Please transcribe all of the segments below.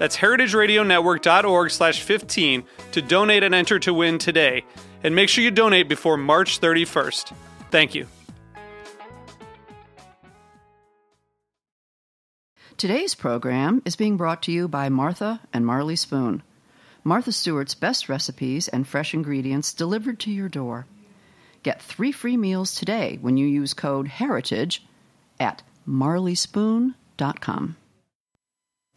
That's heritageradionetwork.org slash 15 to donate and enter to win today. And make sure you donate before March 31st. Thank you. Today's program is being brought to you by Martha and Marley Spoon. Martha Stewart's best recipes and fresh ingredients delivered to your door. Get three free meals today when you use code HERITAGE at marleyspoon.com.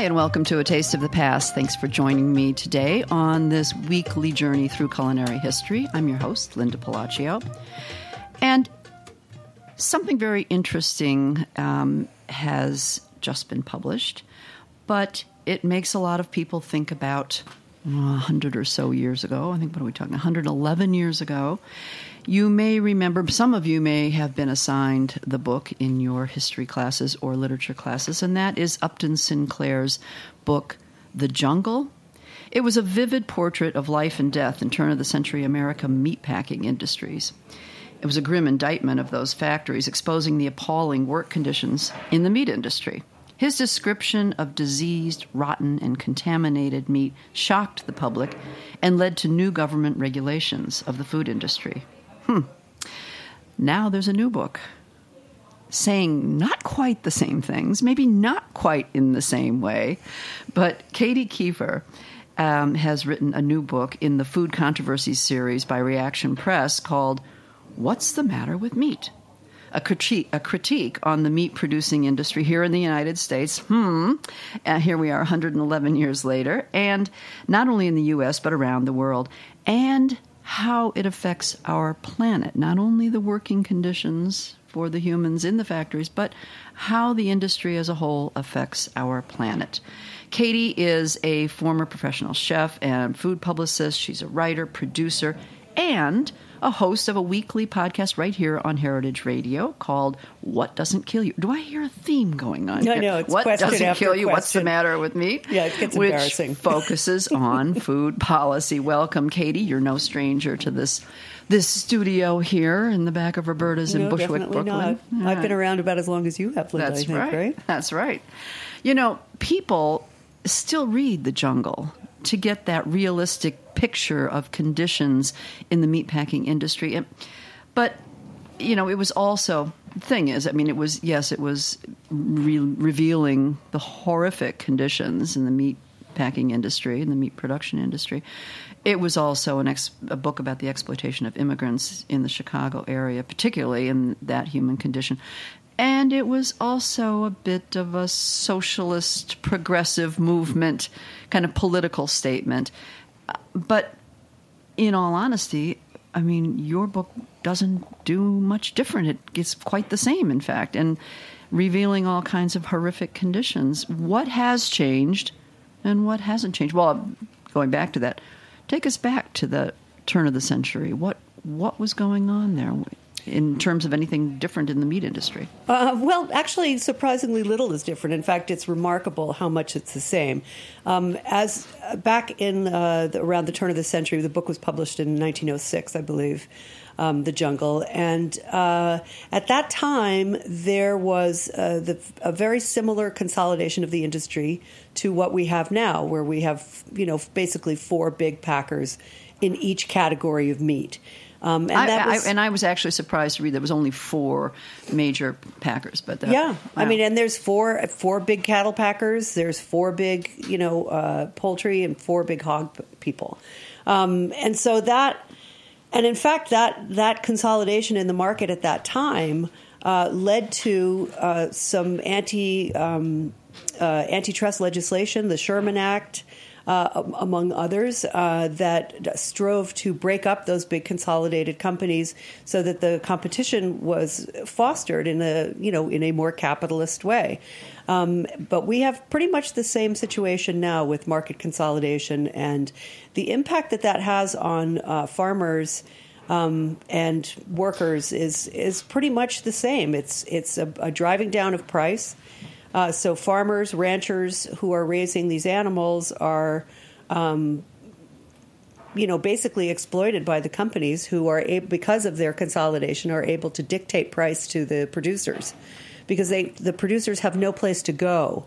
Hi, and welcome to A Taste of the Past. Thanks for joining me today on this weekly journey through culinary history. I'm your host, Linda Pelaccio. And something very interesting um, has just been published, but it makes a lot of people think about uh, 100 or so years ago. I think, what are we talking, 111 years ago. You may remember, some of you may have been assigned the book in your history classes or literature classes, and that is Upton Sinclair's book, The Jungle. It was a vivid portrait of life and death in turn of the century America meatpacking industries. It was a grim indictment of those factories, exposing the appalling work conditions in the meat industry. His description of diseased, rotten, and contaminated meat shocked the public and led to new government regulations of the food industry. Hmm. Now there's a new book saying not quite the same things, maybe not quite in the same way, but Katy Keiffer. um, has written a new book in the Food Controversies series by Reaktion Press called What's the Matter with Meat? A critique, a critique on the meat producing industry here in the United States. Hmm. And here we are 111 years later, and not only in the U.S., but around the world. And how it affects our planet, not only the working conditions for the humans in the factories, but how the industry as a whole affects our planet. Katy is a former professional chef and food publicist. She's a writer, producer, and a host of a weekly podcast right here on Heritage Radio called "What Doesn't Kill You." Do I hear a theme going on? No, here? no, it's what question doesn't kill you? What's the matter with me? Yeah, it gets Which embarrassing. focuses on food policy. Welcome, Katy. You're no stranger to this this studio here in the back of Roberta's in Bushwick, Brooklyn. not. I've been around about as long as you have, Linda. That's I think, right. right? That's right. You know, people still read The Jungle to get that realistic picture of conditions in the meatpacking industry. And- But, you know, it was also, the thing is, I mean, it was, yes, it was re- revealing the horrific conditions in the meat packing industry, in the meat production industry. It was also an ex- a book about the exploitation of immigrants in the Chicago area, particularly in that human condition. And it was also a bit of a socialist, progressive movement, kind of political statement. But in all honesty, I mean, your book doesn't do much different. It gets quite the same, in fact, and revealing all kinds of horrific conditions. What has changed and what hasn't changed? Well, going back to that, take us back to the turn of the century. What what was going on there? In terms of anything different in the meat industry? Uh, well, actually, surprisingly little is different. In fact, it's remarkable how much it's the same. Um, as uh, back in uh, the, around the turn of the century, the book was published in 1906, I believe. Um, the jungle, and uh, at that time there was uh, the, a very similar consolidation of the industry to what we have now, where we have you know basically four big packers in each category of meat. Um, and, I, was, I, and I was actually surprised to read there was only four major packers, but that, yeah, wow. I mean, and there's four four big cattle packers. There's four big, you know, uh, poultry and four big hog people, um, and so that, and in fact, that that consolidation in the market at that time uh, led to uh, some anti um, uh, antitrust legislation, the Sherman Act uh, among others, uh, that strove to break up those big consolidated companies so that the competition was fostered in a you know in a more capitalist way. Um, but we have pretty much the same situation now with market consolidation and the impact that that has on uh, farmers. Um, and workers is is pretty much the same. It's it's a, a driving down of price. Uh, so farmers, ranchers who are raising these animals are, um, you know, basically exploited by the companies who are because of their consolidation, are able to dictate price to the producers, because they the producers have no place to go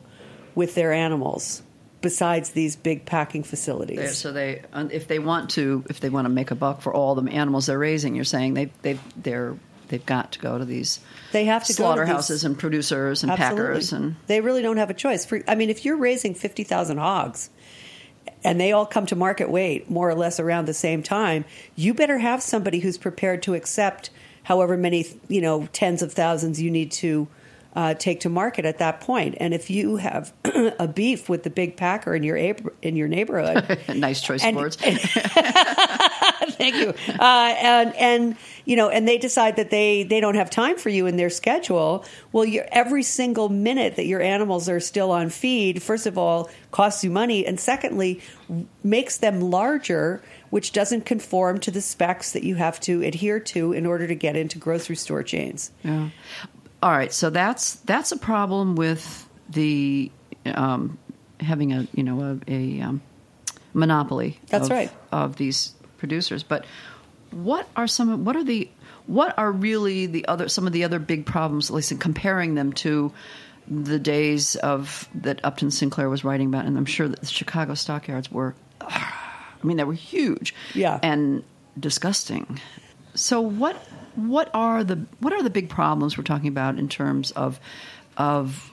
with their animals besides these big packing facilities. So they, if they want to, if they want to make a buck for all the animals they're raising, you're saying they they they're they've got to go to these they have to slaughterhouses these, and producers and absolutely. packers and they really don't have a choice for i mean if you're raising 50,000 hogs and they all come to market weight more or less around the same time you better have somebody who's prepared to accept however many you know tens of thousands you need to uh, take to market at that point. And if you have a beef with the big packer in your in your neighborhood, nice choice and, of words. thank you. Uh, and and you know, and they decide that they they don't have time for you in their schedule. Well, every single minute that your animals are still on feed, first of all, costs you money, and secondly, makes them larger which doesn't conform to the specs that you have to adhere to in order to get into grocery store chains. Yeah. All right, so that's that's a problem with the um, having a you know a, a um, monopoly. That's of, right of these producers. But what are some? What are the? What are really the other? Some of the other big problems, at least in comparing them to the days of that Upton Sinclair was writing about, and I'm sure that the Chicago stockyards were. I mean, they were huge, yeah, and disgusting. So what? What are the what are the big problems we're talking about in terms of of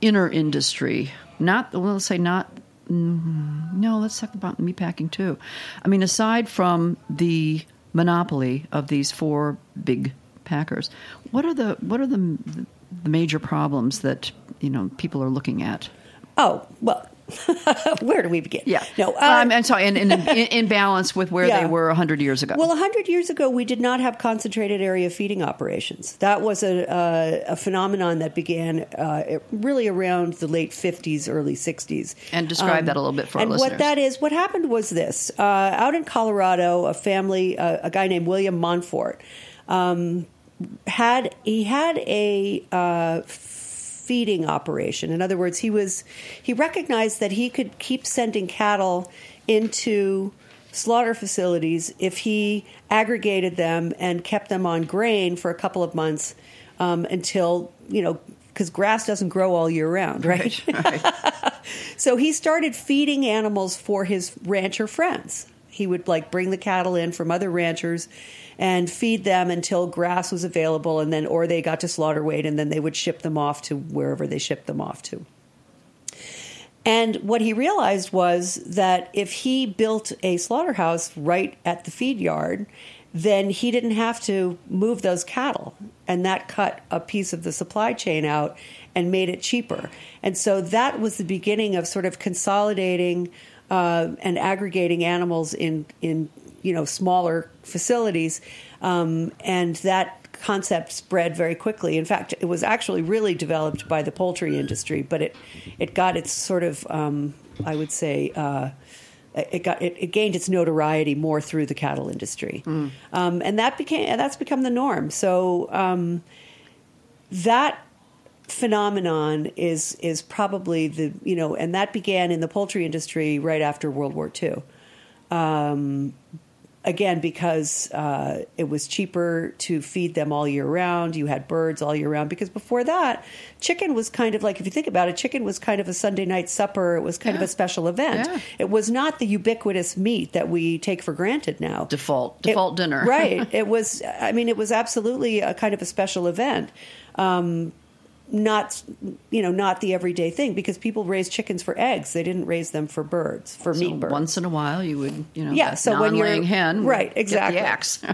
inner industry? Not well, let's say not Mm, no, let's talk about meatpacking too. I mean, aside from the monopoly of these four big packers, what are the what are the, the major problems that you know people are looking at? Oh well, where do we begin? Yeah. No, uh, um, I'm sorry, in, in, in, balance with where yeah. they were 100 years ago. Well, 100 years ago, we did not have concentrated area feeding operations. That was a, a, a phenomenon that began uh, really around the late 50s, early 60s. And describe um, that a little bit for and what that is, what happened was this. Uh, out in Colorado, a family, uh, a guy named William Monfort, um, had he had a uh, feeding operation. In other words, he was he recognized that he could keep sending cattle into slaughter facilities if he aggregated them and kept them on grain for a couple of months um, until you know because grass doesn't grow all year round, right? right, right. so he started feeding animals for his rancher friends. He would like bring the cattle in from other ranchers and feed them until grass was available and then or they got to slaughter weight and then they would ship them off to wherever they shipped them off to. And what he realized was that if he built a slaughterhouse right at the feed yard, then he didn't have to move those cattle. And that cut a piece of the supply chain out and made it cheaper. And so that was the beginning of sort of consolidating uh, and aggregating animals in, in you know smaller facilities, um, and that concept spread very quickly. In fact, it was actually really developed by the poultry industry, but it it got its sort of um, I would say. Uh, it got it, it gained its notoriety more through the cattle industry, um, and that became that's become the norm. So um, that phenomenon is is probably the you know, and that began in the poultry industry right after World War II. Um, again, because uh, it was cheaper to feed them all year round. You had birds all year round. Because before that, chicken was kind of like, if you think about it, chicken was kind of a Sunday night supper. It was kind of a special event. Yeah. It was not the ubiquitous meat that we take for granted now. Default It- default dinner. right. It was. I mean, it was absolutely a kind of a special event. Um, not you know not the everyday thing because people raised chickens for eggs. They didn't raise them for birds for So meat birds. once in a while, you would, you know, Yeah, so when you're- non-laying hen, right, exactly. the axe.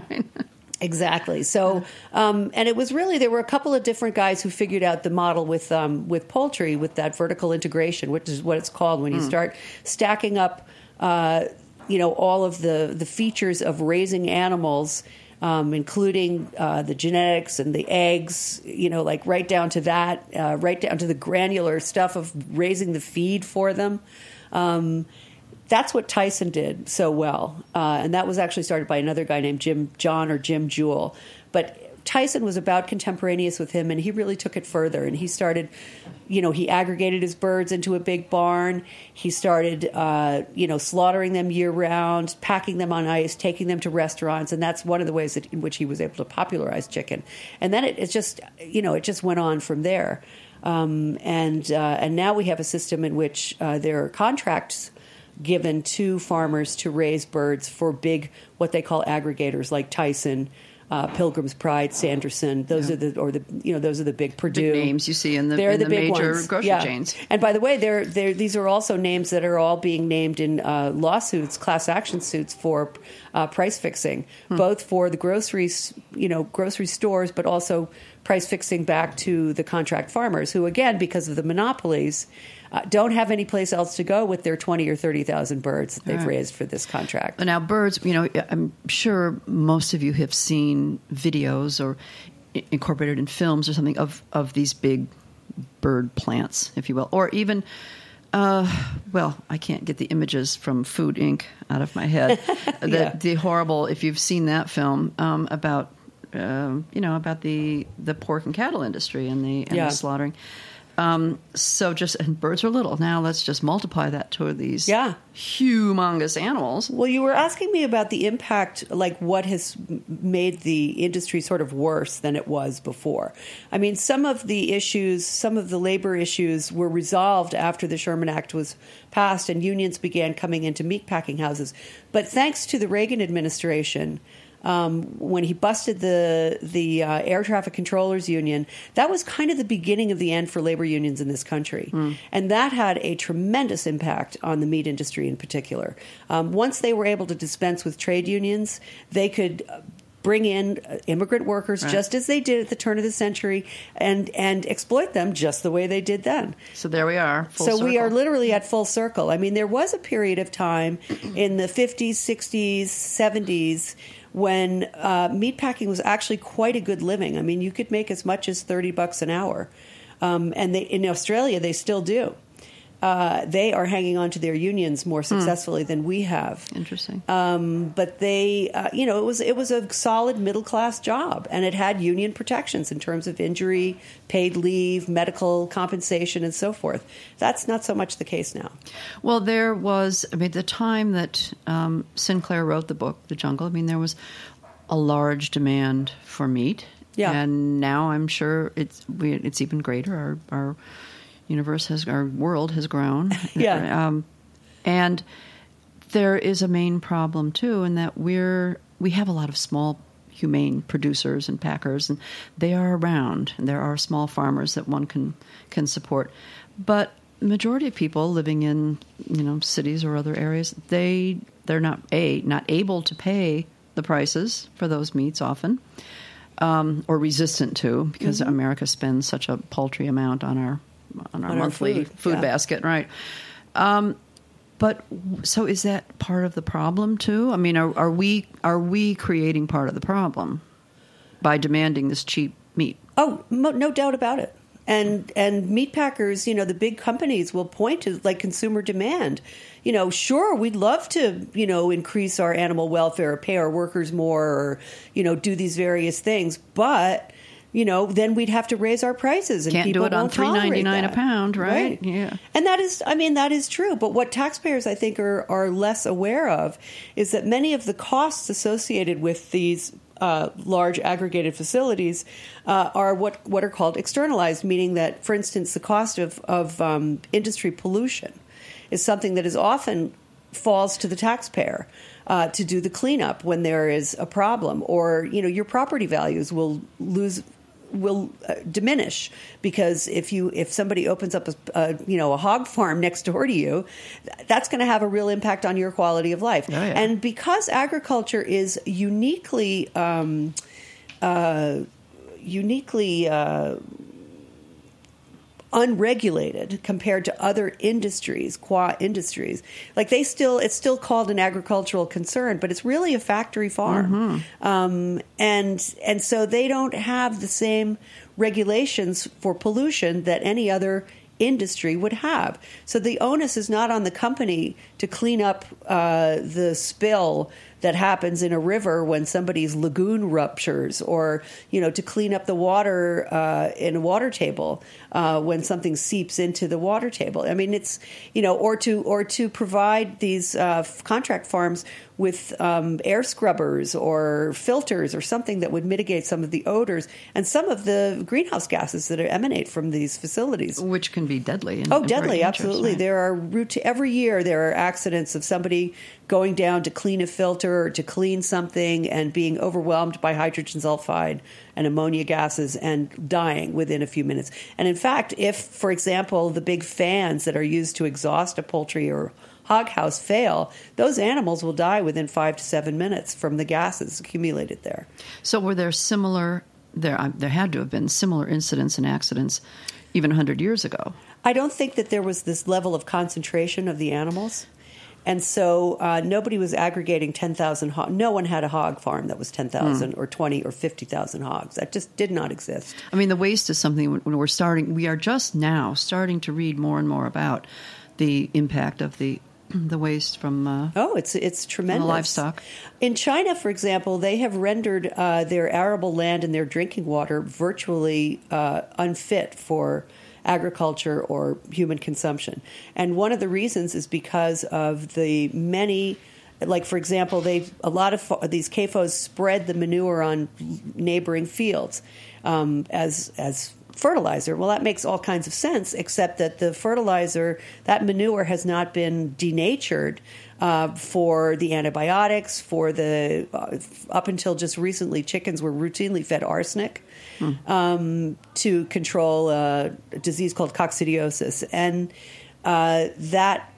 Exactly. So, um, and it was really there were a couple of different guys who figured out the model with um, with poultry with that vertical integration, which is what it's called when you start stacking up, uh, you know, all of the the features of raising animals. Um, including uh, the genetics and the eggs, you know, like right down to that, uh, right down to the granular stuff of raising the feed for them. Um, that's what Tyson did so well, uh, and that was actually started by another guy named Jim John or Jim Jewell. But Tyson was about contemporaneous with him, and he really took it further. And he started, you know, he aggregated his birds into a big barn. He started, uh, you know, slaughtering them year round, packing them on ice, taking them to restaurants, and that's one of the ways that, in which he was able to popularize chicken. And then it, it just, you know, it just went on from there. Um, and uh, and now we have a system in which uh, there are contracts given to farmers to raise birds for big what they call aggregators like Tyson, uh, Pilgrim's Pride, Sanderson. Those Yeah. are the or the you know those are the big Perdue names you see in the- They're in the, the big major ones. grocery Yeah. chains. And by the way, they're, they're, these are also names that are all being named in uh, lawsuits, class action suits for uh, price fixing, Hmm. both for the groceries, you know, grocery stores, but also price fixing back to the contract farmers, who again, because of the monopolies, uh, don't have any place else to go with their twenty or thirty thousand birds that they've Right. raised for this contract. Now, birds, you know, I'm sure most of you have seen videos or incorporated in films or something of, of these big bird plants, if you will, or even. Uh, well, I can't get the images from Food Inc. out of my head. the, Yeah. the horrible, if you've seen that film um, about, um, you know, about the the pork and cattle industry and the and Yeah. the slaughtering. Um, so just and birds are little. Now let's just multiply that to these Yeah. humongous animals. Well, you were asking me about the impact, like what has made the industry sort of worse than it was before. I mean, some of the issues, some of the labor issues were resolved after the Sherman Act was passed and unions began coming into meat packing houses. But thanks to the Reagan administration, um, when he busted the the uh, air traffic controllers union, that was kind of the beginning of the end for labor unions in this country, and that had a tremendous impact on the meat industry in particular. Um, once they were able to dispense with trade unions, they could. uh, Bring in uh, immigrant workers just as they did at the turn of the century, and and exploit them just the way they did then. So there we are. full so we are literally at full circle. I mean, there was a period of time in the 50s, 60s, 70s when uh, meatpacking was actually quite a good living. I mean, you could make as much as 30 bucks an hour. Um, and they, in Australia, they still do. Uh, they are hanging on to their unions more successfully than we have. Interesting. Um, but they, uh, you know, it was it was a solid middle class job, and it had union protections in terms of injury, paid leave, medical compensation, and so forth. That's not so much the case now. Well, there was, I mean, the time that um, Sinclair wrote the book, The Jungle, I mean, there was a large demand for meat. Yeah. And now I'm sure it's we, it's even greater. Our, our universe has, our world has grown. Yeah. Um, and there is a main problem, too, in that we're, we have a lot of small humane producers and packers and they are around and there are small farmers that one can can support but majority of people living in you know cities or other areas they they're not a not able to pay the prices for those meats often um, or resistant to because America spends such a paltry amount on our on our On our monthly food, food yeah. basket right um, but so is that part of the problem too? I mean, are, are we are we creating part of the problem by demanding this cheap meat? Oh, mo- no doubt about it. and and meat packers, you know, the big companies will point to like consumer demand. You know, sure, we'd love to, you know, increase our animal welfare, or pay our workers more, or you know, do these various things, but you know, then we'd have to raise our prices, and Can't do people it on won't tolerate $3.99 a pound, right? Yeah. And that is, I mean, that is true. But what taxpayers, I think, are, are less aware of is that many of the costs associated with these uh, large aggregated facilities uh, are what, what are called externalized, meaning that, for instance, the cost of, of um, industry pollution is something that is often falls to the taxpayer uh, to do the cleanup when there is a problem, or you know your property values will lose will uh, diminish because if you if somebody opens up a, a you know a hog farm next door to you that's going to have a real impact on your quality of life Oh, yeah. and because agriculture is uniquely um, uh, uniquely uh, unregulated compared to other industries, qua industries. Like they still, it's still called an agricultural concern, but it's really a factory farm, um, and and so they don't have the same regulations for pollution that any other industry would have. So the onus is not on the company to clean up uh, the spill that happens in a river when somebody's lagoon ruptures, or you know to clean up the water uh, in a water table uh, when something seeps into the water table. I mean, it's you know, or to or to provide these uh, contract farms with um, air scrubbers or filters or something that would mitigate some of the odors and some of the greenhouse gases that emanate from these facilities. which can be deadly. and- Oh, and deadly! Absolutely. right? There are route every year. There are accidents of somebody going down to clean a filter or to clean something and being overwhelmed by hydrogen sulfide and ammonia gases and dying within a few minutes. And in fact, if, for example, the big fans that are used to exhaust a poultry or hog house fail, those animals will die within five to seven minutes from the gases accumulated there. So were there similar? There, um, there had to have been similar incidents and accidents, even hundred years ago. I don't think that there was this level of concentration of the animals. And so uh, nobody was aggregating 10,000 hogs. No one had a hog farm that was 10,000 or 20 or 50,000 hogs. That just did not exist. I mean, the waste is something when when we're starting. We are just now starting to read more and more about the impact of the the waste from. Uh, Oh, it's it's tremendous. livestock. In China, for example, they have rendered uh, their arable land and their drinking water virtually uh, unfit for agriculture or human consumption. And one of the reasons is because of the many. Like for example, they a lot of these CAFOs spread the manure on neighboring fields um, as as fertilizer. Well, that makes all kinds of sense, except that the fertilizer, that manure has not been denatured uh, for the antibiotics, for the, uh, up until just recently, chickens were routinely fed arsenic um, to control a disease called coccidiosis. And uh, that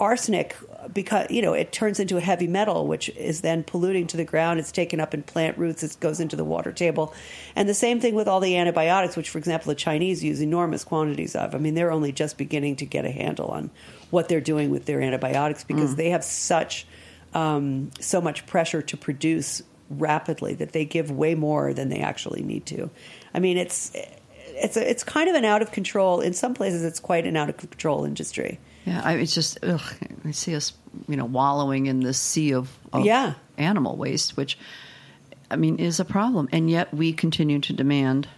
arsenic because you know it turns into a heavy metal which is then polluting to the ground. It's taken up in plant roots. It goes into the water table. And the same thing with all the antibiotics which for example the chinese use enormous quantities of. I mean they're only just beginning to get a handle on what they're doing with their antibiotics because they have such um, so much pressure to produce rapidly that they give way more than they actually need to i mean it's it's a, it's kind of an out of control in some places it's quite an out of control industry yeah, I, it's just ugh, I see us, you know, wallowing in this sea of, of Yeah. animal waste, which I mean is a problem, and yet we continue to demand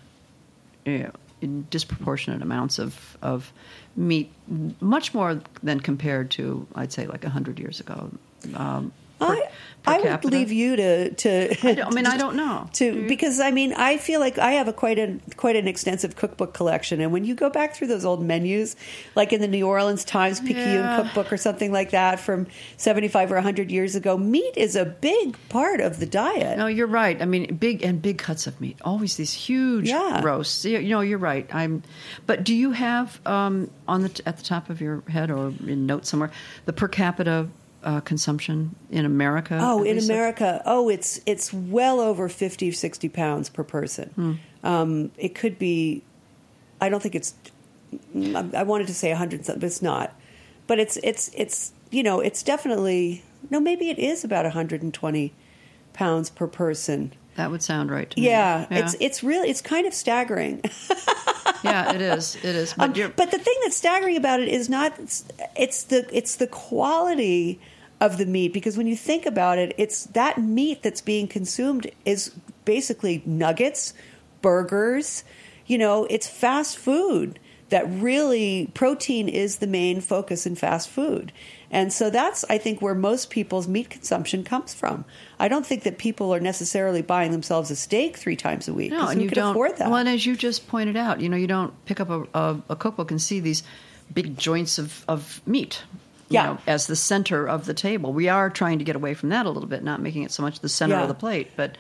you know, in disproportionate amounts of of meat, much more than compared to I'd say like hundred years ago. Um, I, I would leave you to to. I, don't, I mean, I don't know. To because I mean I feel like I have a quite a quite an extensive cookbook collection, and when you go back through those old menus, like in the New Orleans Times Picayune Yeah. cookbook or something like that from seventy five or hundred years ago, meat is a big part of the diet. No, you're right. I mean, big and big cuts of meat. Always these huge Yeah. roasts. You know, you're right. I'm. But do you have um, on the at the top of your head or in notes somewhere the per capita uh, consumption in America? Oh, in? America, oh, it's it's well over 50, 60 pounds per person. Hmm. Um, it could be, I don't think it's. I I wanted to say hundred, but it's not. But it's it's it's you know it's definitely no, maybe it is about hundred and twenty pounds per person. That would sound right to me. Yeah, it's it's really it's kind of staggering. yeah, it is. It is. But, um, but the thing that's staggering about it is not it's the it's the quality of the meat because when you think about it, it's that meat that's being consumed is basically nuggets, burgers. You know, it's fast food that really protein is the main focus in fast food. And so that's, I think, where most people's meat consumption comes from. I don't think that people are necessarily buying themselves a steak three times a week. No, and you don't afford that. Well, and as you just pointed out, you know, you don't pick up a, a, a cookbook and see these big joints of, of meat. Yeah. Know, as the center of the table. We are trying to get away from that a little bit, not making it so much the center yeah. of the plate, but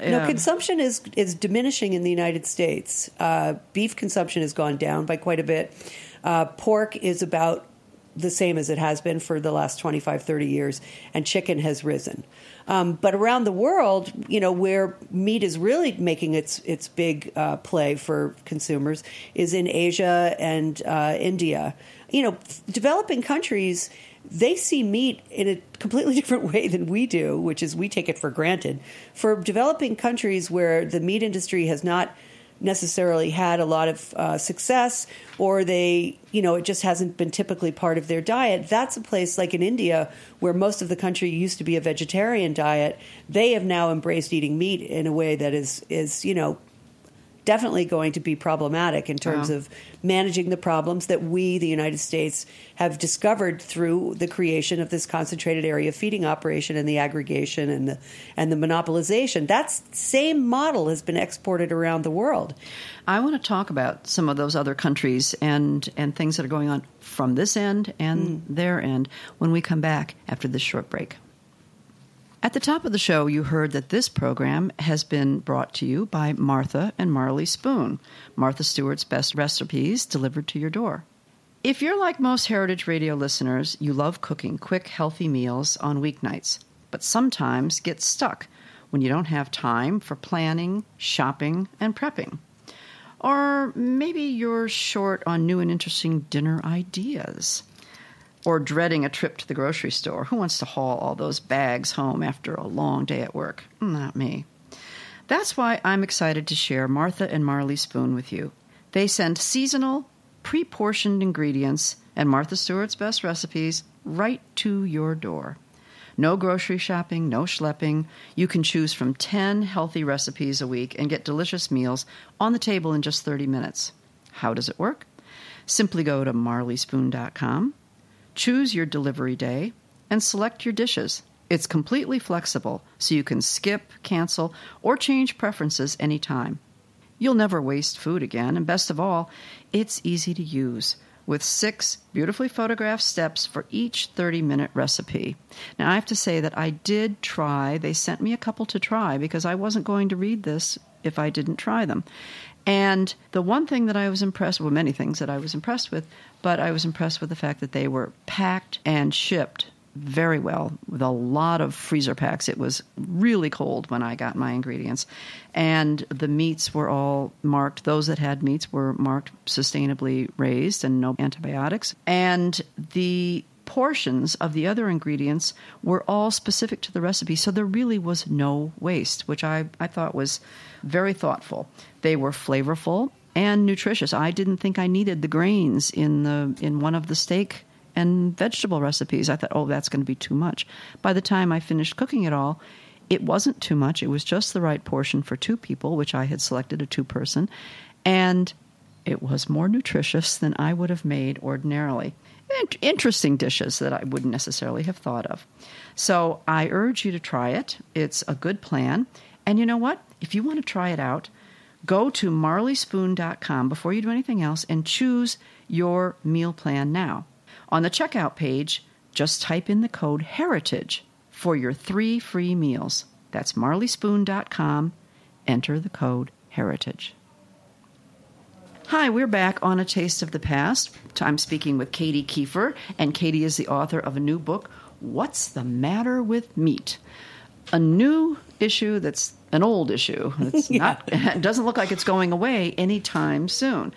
no, consumption is is diminishing in the United States. Uh, beef consumption has gone down by quite a bit. Uh, pork is about the same as it has been for the last 25, 30 years, and chicken has risen. Um, but around the world, you know, where meat is really making its its big uh, play for consumers is in Asia and uh, India. You know, developing countries they see meat in a completely different way than we do, which is we take it for granted. For developing countries where the meat industry has not necessarily had a lot of uh, success or they you know it just hasn't been typically part of their diet. That's a place like in india where most of the country used to be a vegetarian diet they have now embraced eating meat in a way that is is you know definitely going to be problematic in terms wow. of managing the problems that we, the United States, have discovered through the creation of this concentrated area feeding operation and the aggregation and the and the monopolization. That same model has been exported around the world. I want to talk about some of those other countries and and things that are going on from this end and mm. their end when we come back after this short break. At the top of the show, you heard that this program has been brought to you by Martha and Marley Spoon, Martha Stewart's best recipes delivered to your door. If you're like most Heritage Radio listeners, you love cooking quick, healthy meals on weeknights, but sometimes get stuck when you don't have time for planning, shopping, and prepping. Or maybe you're short on new and interesting dinner ideas or dreading a trip to the grocery store. Who wants to haul all those bags home after a long day at work? Not me. That's why I'm excited to share Martha and Marley Spoon with you. They send seasonal, pre portioned ingredients and Martha Stewart's best recipes right to your door. No grocery shopping, no schlepping. You can choose from 10 healthy recipes a week and get delicious meals on the table in just 30 minutes. How does it work? Simply go to marleyspoon.com Choose your delivery day and select your dishes. It's completely flexible, so you can skip, cancel, or change preferences anytime. You'll never waste food again, and best of all, it's easy to use with six beautifully photographed steps for each 30 minute recipe. Now, I have to say that I did try, they sent me a couple to try because I wasn't going to read this if I didn't try them. And the one thing that I was impressed with, well, many things that I was impressed with, but I was impressed with the fact that they were packed and shipped very well with a lot of freezer packs. It was really cold when I got my ingredients. And the meats were all marked. Those that had meats were marked sustainably raised and no antibiotics. And the portions of the other ingredients were all specific to the recipe. So there really was no waste, which I, I thought was very thoughtful. They were flavorful and nutritious. I didn't think I needed the grains in the in one of the steak and vegetable recipes. I thought, oh, that's going to be too much. By the time I finished cooking it all, it wasn't too much. It was just the right portion for two people, which I had selected a two person, and it was more nutritious than I would have made ordinarily. Interesting dishes that I wouldn't necessarily have thought of. So I urge you to try it. It's a good plan. And you know what? If you want to try it out, go to marleyspoon.com before you do anything else and choose your meal plan now. On the checkout page, just type in the code HERITAGE for your three free meals. That's marleyspoon.com. Enter the code HERITAGE. Hi, we're back on A Taste of the Past. I'm speaking with Katy Keiffer, and Katy is the author of a new book, What's the Matter with Meat? A new issue that's an old issue. It's yeah. not it doesn't look like it's going away anytime soon.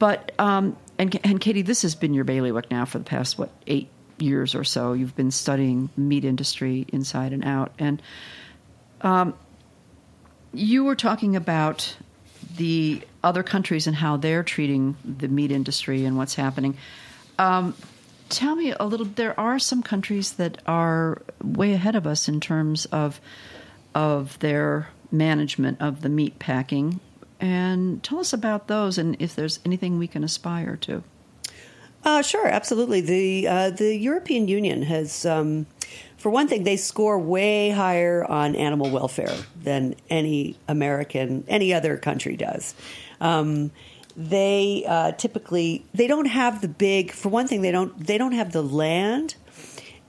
But um, and and Katy, this has been your bailiwick now for the past what eight years or so. You've been studying meat industry inside and out, and um, you were talking about the other countries and how they're treating the meat industry and what's happening. Um, tell me a little. There are some countries that are way ahead of us in terms of of their management of the meat packing, and tell us about those and if there's anything we can aspire to. Uh, sure, absolutely. The uh, the European Union has, um, for one thing, they score way higher on animal welfare than any American, any other country does. Um, they uh, typically they don't have the big. For one thing, they don't they don't have the land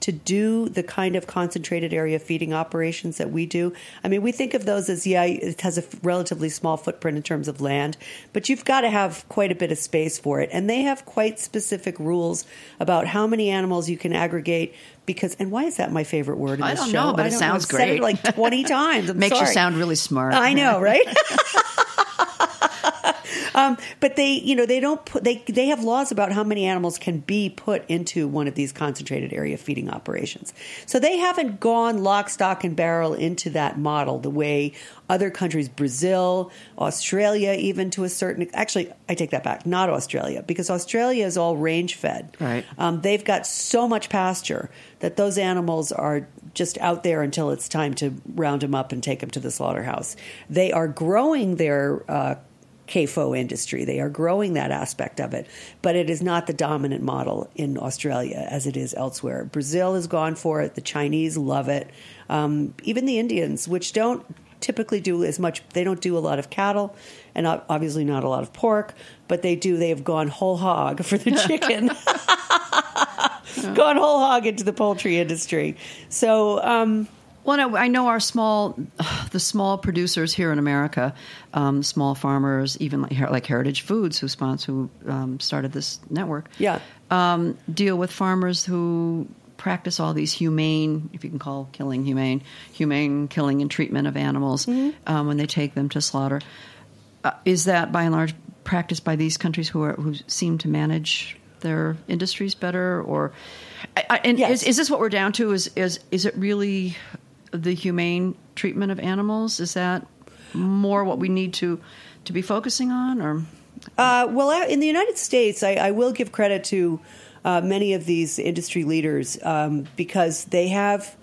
to do the kind of concentrated area feeding operations that we do. I mean, we think of those as, yeah, it has a relatively small footprint in terms of land, but you've got to have quite a bit of space for it. And they have quite specific rules about how many animals you can aggregate. Because and why is that my favorite word in I this don't show? know, but it sounds know. I've said great. it like twenty times. I'm Makes you sound really smart. I know, right? um, but they, you know, they don't put they they have laws about how many animals can be put into one of these concentrated area feeding operations. So they haven't gone lock, stock, and barrel into that model the way other countries, Brazil, Australia, even to a certain. Actually, I take that back. Not Australia because Australia is all range fed. Right. Um, they've got so much pasture that those animals are just out there until it's time to round them up and take them to the slaughterhouse. They are growing their uh, CAFO industry. They are growing that aspect of it, but it is not the dominant model in Australia as it is elsewhere. Brazil has gone for it. The Chinese love it. Um, even the Indians, which don't typically do as much, they don't do a lot of cattle and obviously not a lot of pork, but they do, they have gone whole hog for the chicken. gone whole hog into the poultry industry. So, um, Well, no, I know our small, the small producers here in America, um, small farmers, even like, like Heritage Foods, who sponsor, who um, started this network, Yeah. um, deal with farmers who practice all these humane, if you can call killing humane, humane killing and treatment of animals um, when they take them to slaughter. Uh, is that by and large practiced by these countries who are who seem to manage their industries better, or I, I, and Yes. is, is this what we're down to? Is is is it really the humane treatment of animals? Is that more what we need to to be focusing on, or Uh, well, in the United States, I, I will give credit to uh, many of these industry leaders um, because they have.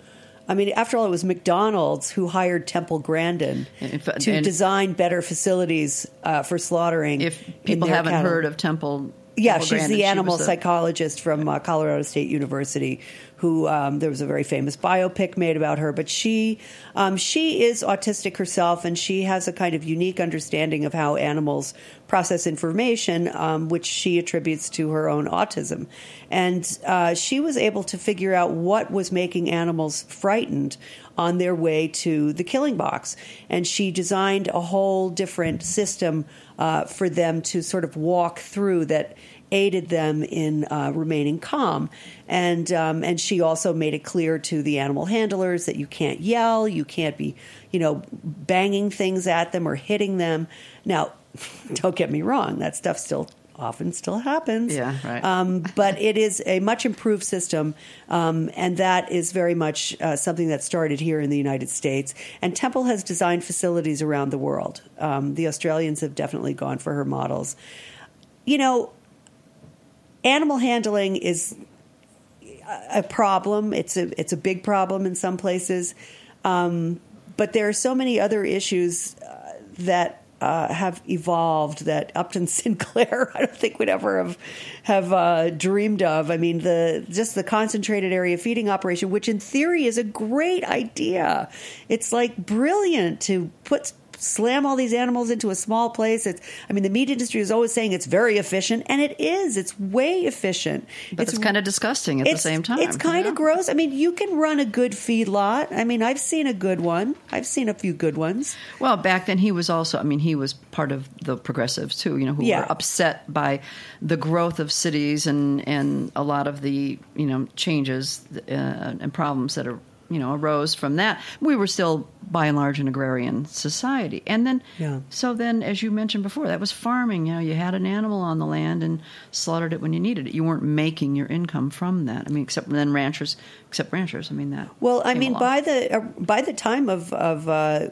I mean, after all, it was McDonald's who hired Temple Grandin In fa- to design better facilities uh, for slaughtering. if people haven't cattle. heard of Temple? Yeah, she's the she animal was the- psychologist from uh, Colorado State University. Who um, there was a very famous biopic made about her, but she um, she is autistic herself, and she has a kind of unique understanding of how animals process information, um, which she attributes to her own autism. And uh, she was able to figure out what was making animals frightened on their way to the killing box, and she designed a whole different system uh, for them to sort of walk through that aided them in uh, remaining calm. And um, and she also made it clear to the animal handlers that you can't yell, you can't be, you know, banging things at them or hitting them. Now, don't get me wrong, that stuff still often still happens. Yeah, right. Um, but it is a much improved system, um, and that is very much uh, something that started here in the United States. And Temple has designed facilities around the world. Um, the Australians have definitely gone for her models. You know, animal handling is a problem. It's a it's a big problem in some places, um, but there are so many other issues uh, that uh, have evolved that Upton Sinclair I don't think would ever have have uh, dreamed of. I mean, the just the concentrated area feeding operation, which in theory is a great idea. It's like brilliant to put slam all these animals into a small place. It's, I mean, the meat industry is always saying it's very efficient, and it is. It's way efficient. But it's, kind of disgusting at the same time. It's kind of know? gross. I mean, you can run a good feed lot. I mean, I've seen a good one. I've seen a few good ones. Well, back then he was also, I mean, he was part of the progressives too, you know, who Yeah. were upset by the growth of cities and, and a lot of the, you know, changes uh, and problems that are, you know, arose from that. We were still, by and large, an agrarian society. And then, Yeah. so then, as you mentioned before, that was farming. You know, you had an animal on the land and slaughtered it when you needed it. You weren't making your income from that. I mean, except then ranchers, except ranchers. I mean, that. Well, I mean, along. by the uh, by the time of of uh,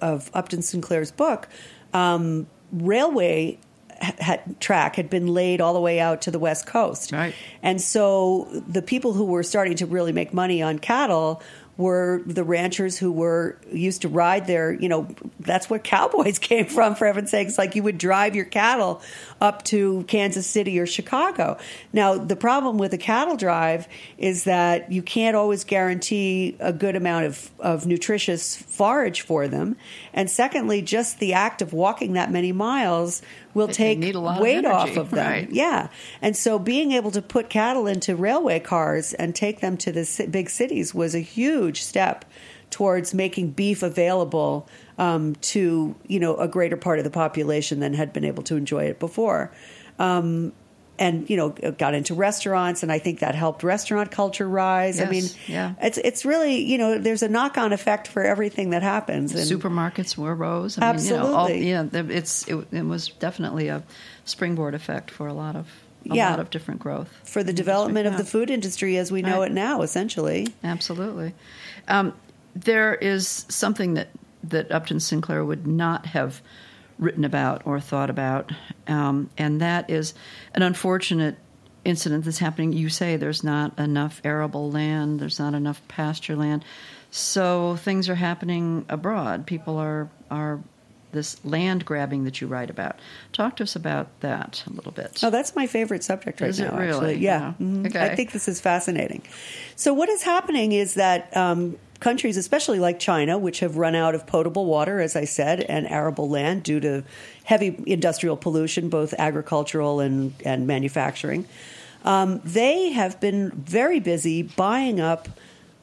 of Upton Sinclair's book, um, railway had, track had been laid all the way out to the west coast. Right. And so the people who were starting to really make money on cattle were the ranchers who were used to ride their, you know, that's where cowboys came from, for heaven's sakes. Like you would drive your cattle up to Kansas City or Chicago. Now, the problem with a cattle drive is that you can't always guarantee a good amount of, of nutritious forage for them. And secondly, just the act of walking that many miles will They take need a lot of weight energy, off of them. right. Yeah. And so being able to put cattle into railway cars and take them to the big cities was a huge step towards making beef available um, to, you know, a greater part of the population than had been able to enjoy it before. Um, and you know, got into restaurants, and I think that helped restaurant culture rise. I mean, yeah. it's it's really you know, there's a knock on effect for everything that happens. And Supermarkets were rose. I Mean, you know, all, Absolutely. yeah, it's it, it was definitely a springboard effect for a lot of a Yeah. lot of different growth. for the development of the food industry as we know Right. it now, essentially. Absolutely. Um, there is something that, that Upton Sinclair would not have written about or thought about, um, and that is an unfortunate incident that's happening. You say there's not enough arable land, there's not enough pasture land, so things are happening abroad. People are are this land grabbing that you write about. Talk to us about that a little bit. Oh, that's my favorite subject right Is it now. really? Actually. Yeah, Yeah. Mhm. Okay. I think this is fascinating. So, what is happening is that um, countries, especially like China, which have run out of potable water, as I said, and arable land due to heavy industrial pollution, both agricultural and and manufacturing, um, they have been very busy buying up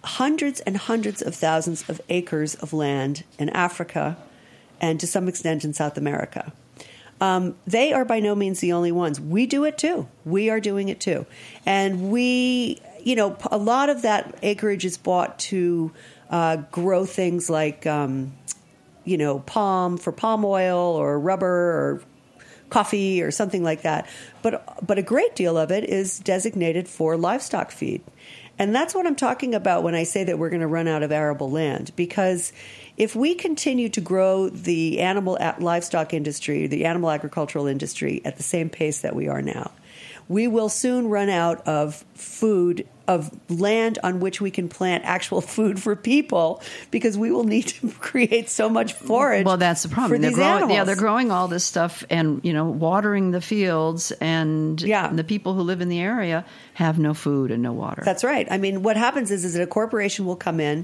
hundreds and hundreds of thousands of acres of land in Africa and to some extent in South America. Um, they are by no means the only ones. We do it too. We are doing it too. And we, you know, a lot of that acreage is bought to uh, grow things like, um, you know, palm for palm oil or rubber or coffee or something like that. But but a great deal of it is designated for livestock feed. And that's what I'm talking about when I say that we're going to run out of arable land because if we continue to grow the animal livestock industry, the animal agricultural industry at the same pace that we are now, we will soon run out of food of land on which we can plant actual food for people because we will need to create so much forage. Well, that's the problem. They're growing, animals. yeah, they're growing all this stuff and you know watering the fields, and Yeah. the people who live in the area have no food and no water. That's right. I mean, what happens is, is that a corporation will come in.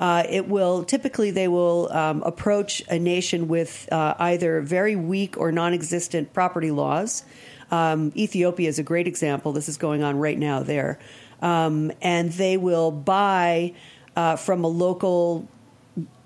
Uh, it will typically they will um, approach a nation with uh, either very weak or non-existent property laws. Um, Ethiopia is a great example. This is going on right now there, um, and they will buy uh, from a local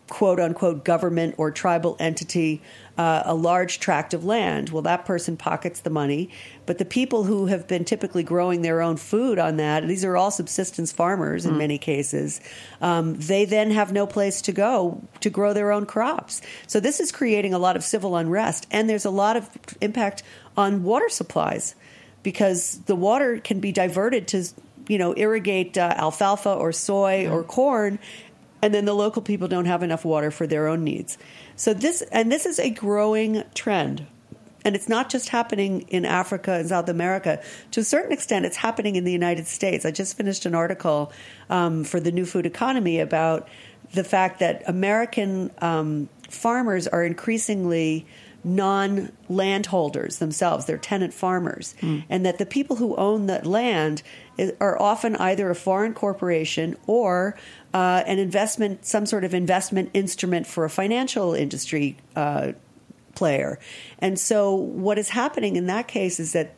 quote unquote government or tribal entity uh, a large tract of land. Well, that person pockets the money, but the people who have been typically growing their own food on that, these are all subsistence farmers in many cases, um, they then have no place to go to grow their own crops. So this is creating a lot of civil unrest, and there's a lot of impact on water supplies because the water can be diverted to you know irrigate uh, alfalfa or soy or corn and then the local people don't have enough water for their own needs. So this and this is a growing trend. And it's not just happening in Africa and South America. To a certain extent, it's happening in the United States. I just finished an article um, for the New Food Economy about the fact that American um, farmers are increasingly non landholders themselves. They're tenant farmers. And that the people who own that land is, are often either a foreign corporation or uh, an investment, some sort of investment instrument for a financial industry uh, player. And so, what is happening in that case is that,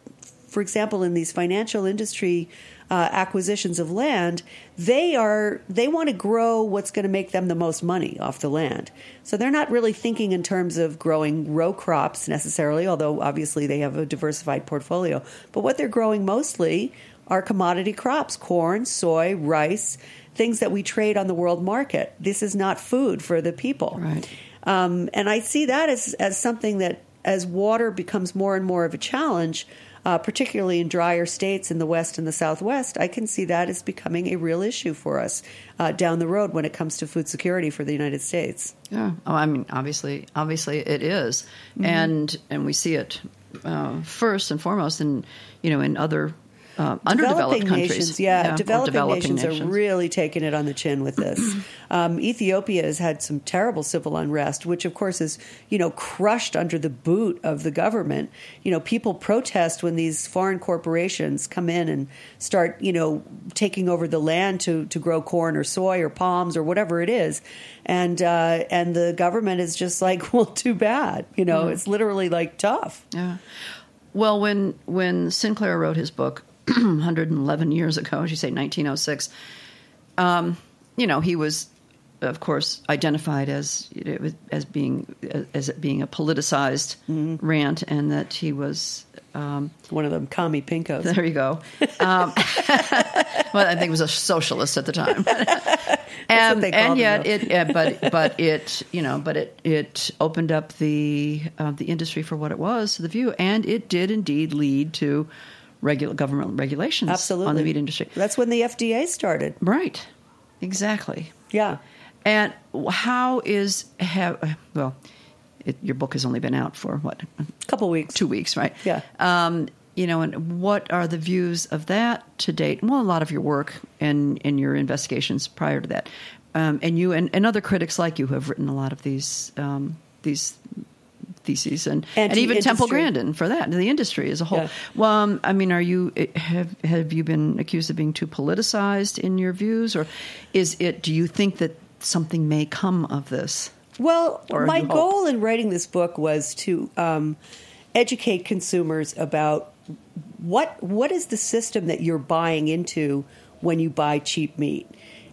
for example, in these financial industry uh, acquisitions of land, they are they want to grow what's going to make them the most money off the land. So they're not really thinking in terms of growing row crops necessarily, although obviously they have a diversified portfolio. But what they're growing mostly are commodity crops: corn, soy, rice, things that we trade on the world market. This is not food for the people. Right. Um, and I see that as, as something that as water becomes more and more of a challenge, uh, particularly in drier states in the West and the Southwest, I can see that as becoming a real issue for us uh, down the road when it comes to food security for the United States. Yeah. Oh, I mean, obviously, obviously it is. and and we see it uh, first and foremost in you know in other uh, underdeveloped developing countries. nations, yeah, or developing, nations, nations. are really taking it on the chin with this. um, Ethiopia has had some terrible civil unrest, which of course is you know crushed under the boot of the government. You know, people protest when these foreign corporations come in and start you know taking over the land to to grow corn or soy or palms or whatever it is, and uh, and the government is just like, well, too bad. You know, it's literally like tough. Yeah. Well, when when Sinclair wrote his book 111 years ago, as you say, 1906, um, you know, he was, of course, identified as you know, as being as it being a politicized rant, and that he was. Um, One of them, commie pinkos. there you go. Um, well, I think he was a socialist at the time. and, and yet it, uh, but but it, you know, but it it opened up the uh, the industry for what it was to the view, and it did indeed lead to regular government regulations Absolutely. on the meat industry. That's when the FDA started. Right. Exactly. Yeah. And how is have well, it, your book has only been out for what A couple weeks. two weeks, right? Yeah. Um, you know, and what are the views of that to date? Well, a lot of your work and and your investigations prior to that, um, and you and, and other critics like you who have written a lot of these um, these theses and and even Temple Grandin for that, the industry as a whole. Yeah. Well, um, I mean, are you have have you been accused of being too politicized in your views, or is it? Do you think that something may come of this? Well, Or my goal in writing this book was to um, educate consumers about what what is the system that you're buying into when you buy cheap meat.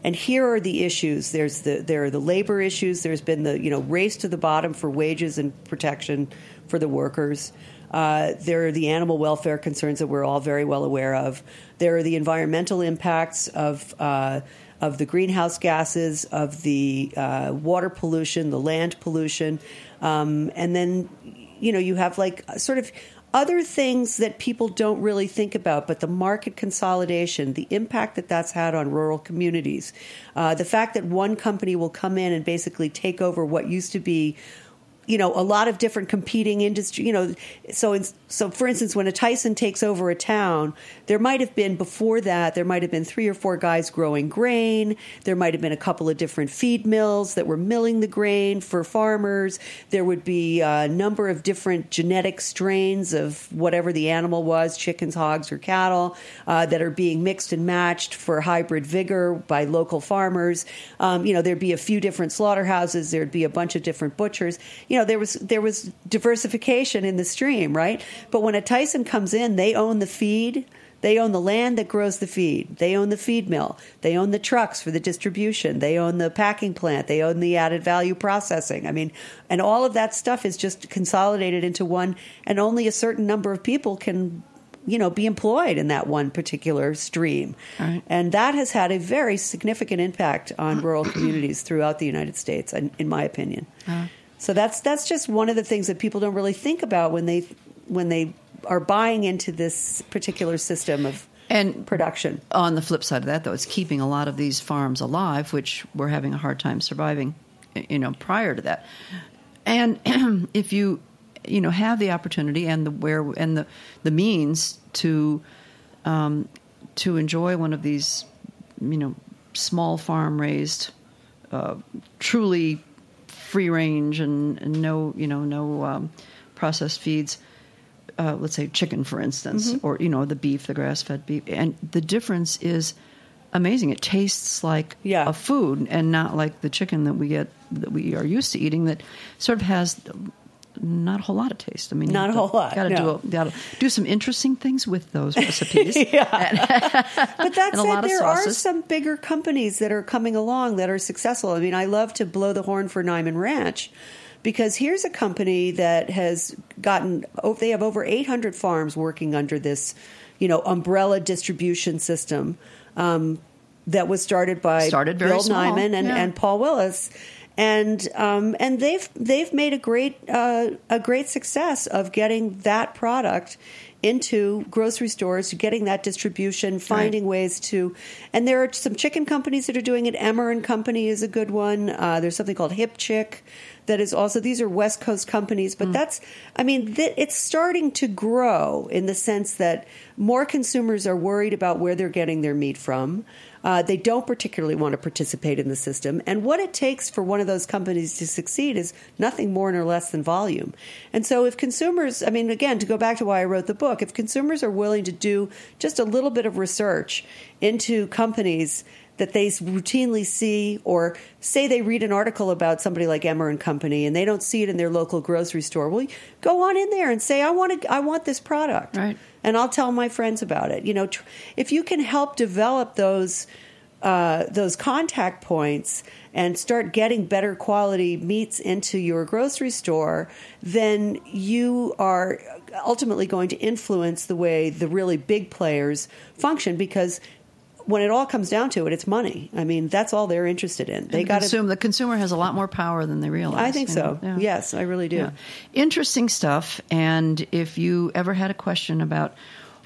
And here are the issues. There's the there are the labor issues. There's been the you know race to the bottom for wages and protection for the workers. Uh, there are the animal welfare concerns that we're all very well aware of. There are the environmental impacts of uh, of the greenhouse gases, of the uh, water pollution, the land pollution, um, and then you know you have like sort of other things that people don't really think about, but the market consolidation, the impact that that's had on rural communities, uh, the fact that one company will come in and basically take over what used to be you know a lot of different competing industry you know so so for instance when a Tyson takes over a town there might have been before that there might have been three or four guys growing grain. There might have been a couple of different feed mills that were milling the grain for farmers. There would be a number of different genetic strains of whatever the animal was chickens hogs or cattle uh, that are being mixed and matched for hybrid vigor by local farmers. Um, you know there'd be a few different slaughterhouses. There'd be a bunch of different butchers. You know there was there was diversification in the stream right but when a tyson comes in they own the feed. They own the land that grows the feed. They own the feed mill. They own the trucks for the distribution. They own the packing plant. They own the added value processing. I mean and all of that stuff is just consolidated into one and only a certain number of people can you know be employed in that one particular stream. Right. and that has had a very significant impact on rural communities throughout the united states in, in my opinion. So that's that's just one of the things that people don't really think about when they when they are buying into this particular system of And production on the flip side of that, though, it's keeping a lot of these farms alive, which were having a hard time surviving, you know, prior to that. And if you, you know, have the opportunity and the where and the the means to, um, to enjoy one of these, you know, small farm raised, uh, truly free range and, and no, you know, no um, processed feeds uh, let's say chicken, for instance, Mm-hmm. or you know the beef, the grass-fed beef, and the difference is amazing. It tastes like Yeah. a food and not like the chicken that we get that we are used to eating. That sort of has not a whole lot of taste. I mean, Not a whole lot, Got to no. do gotta do some interesting things with those recipes. But that said, there are some bigger companies that are coming along that are successful. I mean, I love to blow the horn for Niman Ranch because here's a company that has gotten, oh, they have over 800 farms working under this, you know, umbrella distribution system um, that was started by Started Bill small, Niman and, yeah. and Paul Willis. and um, and they've they've made a great uh, a great success of getting that product into grocery stores, getting that distribution, finding right. ways to. And there are some chicken companies that are doing it. Emmer and Company is a good one. Uh, there's something called Hip Chick that is also these are West Coast companies, but mm. that's I mean th- it's starting to grow in the sense that more consumers are worried about where they're getting their meat from. Uh, they don't particularly want to participate in the system. And what it takes for one of those companies to succeed is nothing more nor less than volume. And so, if consumers, I mean, again, to go back to why I wrote the book, if consumers are willing to do just a little bit of research into companies that they routinely see or say they read an article about somebody like Emmer and Company and they don't see it in their local grocery store. Well, go on in there and say I want to I want this product. Right and I'll tell my friends about it. You know, tr- if you can help develop those uh, those contact points and start getting better quality meats into your grocery store, then you are ultimately going to influence the way the really big players function because when it all comes down to it, it's money. I mean, that's all they're interested in. They got to the consumer has a lot more power than they realize. I think so. Yeah. Yes, I really do. Yeah. Interesting stuff. And if you ever had a question about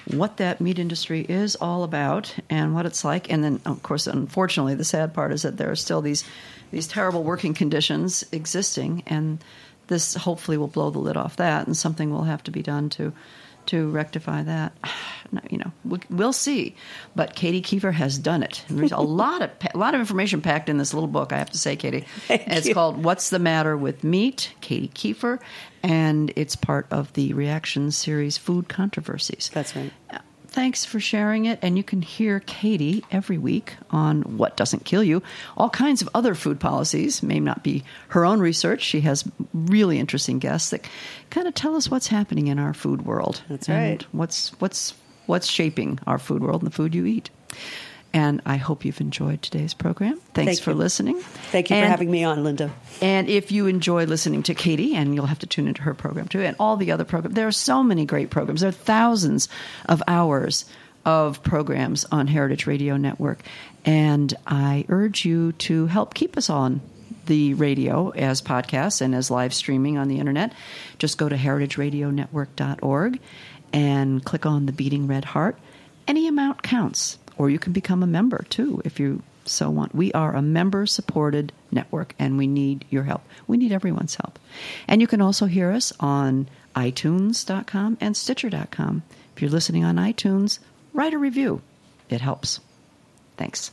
what that meat industry is all about and what it's like, and then of course, unfortunately, the sad part is that there are still these these terrible working conditions existing, and this hopefully will blow the lid off that, and something will have to be done to to rectify that. You know, we'll see. But Katy Keiffer has done it. there's a lot of a lot of information packed in this little book. I have to say, Katy. it's you. called "What's the Matter with Meat?" Katy Keiffer, and it's part of the Reaktion series "Food Controversies." That's right. Uh, Thanks for sharing it. And you can hear Katy every week on What Doesn't Kill You. All kinds of other food policies, may not be her own research. She has really interesting guests that kind of tell us what's happening in our food world. That's right. What's what's what's shaping our food world and the food you eat. And I hope you've enjoyed today's program. Thanks Thank for you. listening. Thank you and, for having me on, Linda. And if you enjoy listening to Katy, and you'll have to tune into her program too, and all the other programs, there are so many great programs. There are thousands of hours of programs on Heritage Radio Network. And I urge you to help keep us on the radio as podcasts and as live streaming on the internet. Just go to heritageradionetwork.org and click on the beating red heart. Any amount counts or you can become a member too if you so want. We are a member supported network and we need your help. We need everyone's help. And you can also hear us on iTunes.com and Stitcher.com. If you're listening on iTunes, write a review, it helps. Thanks.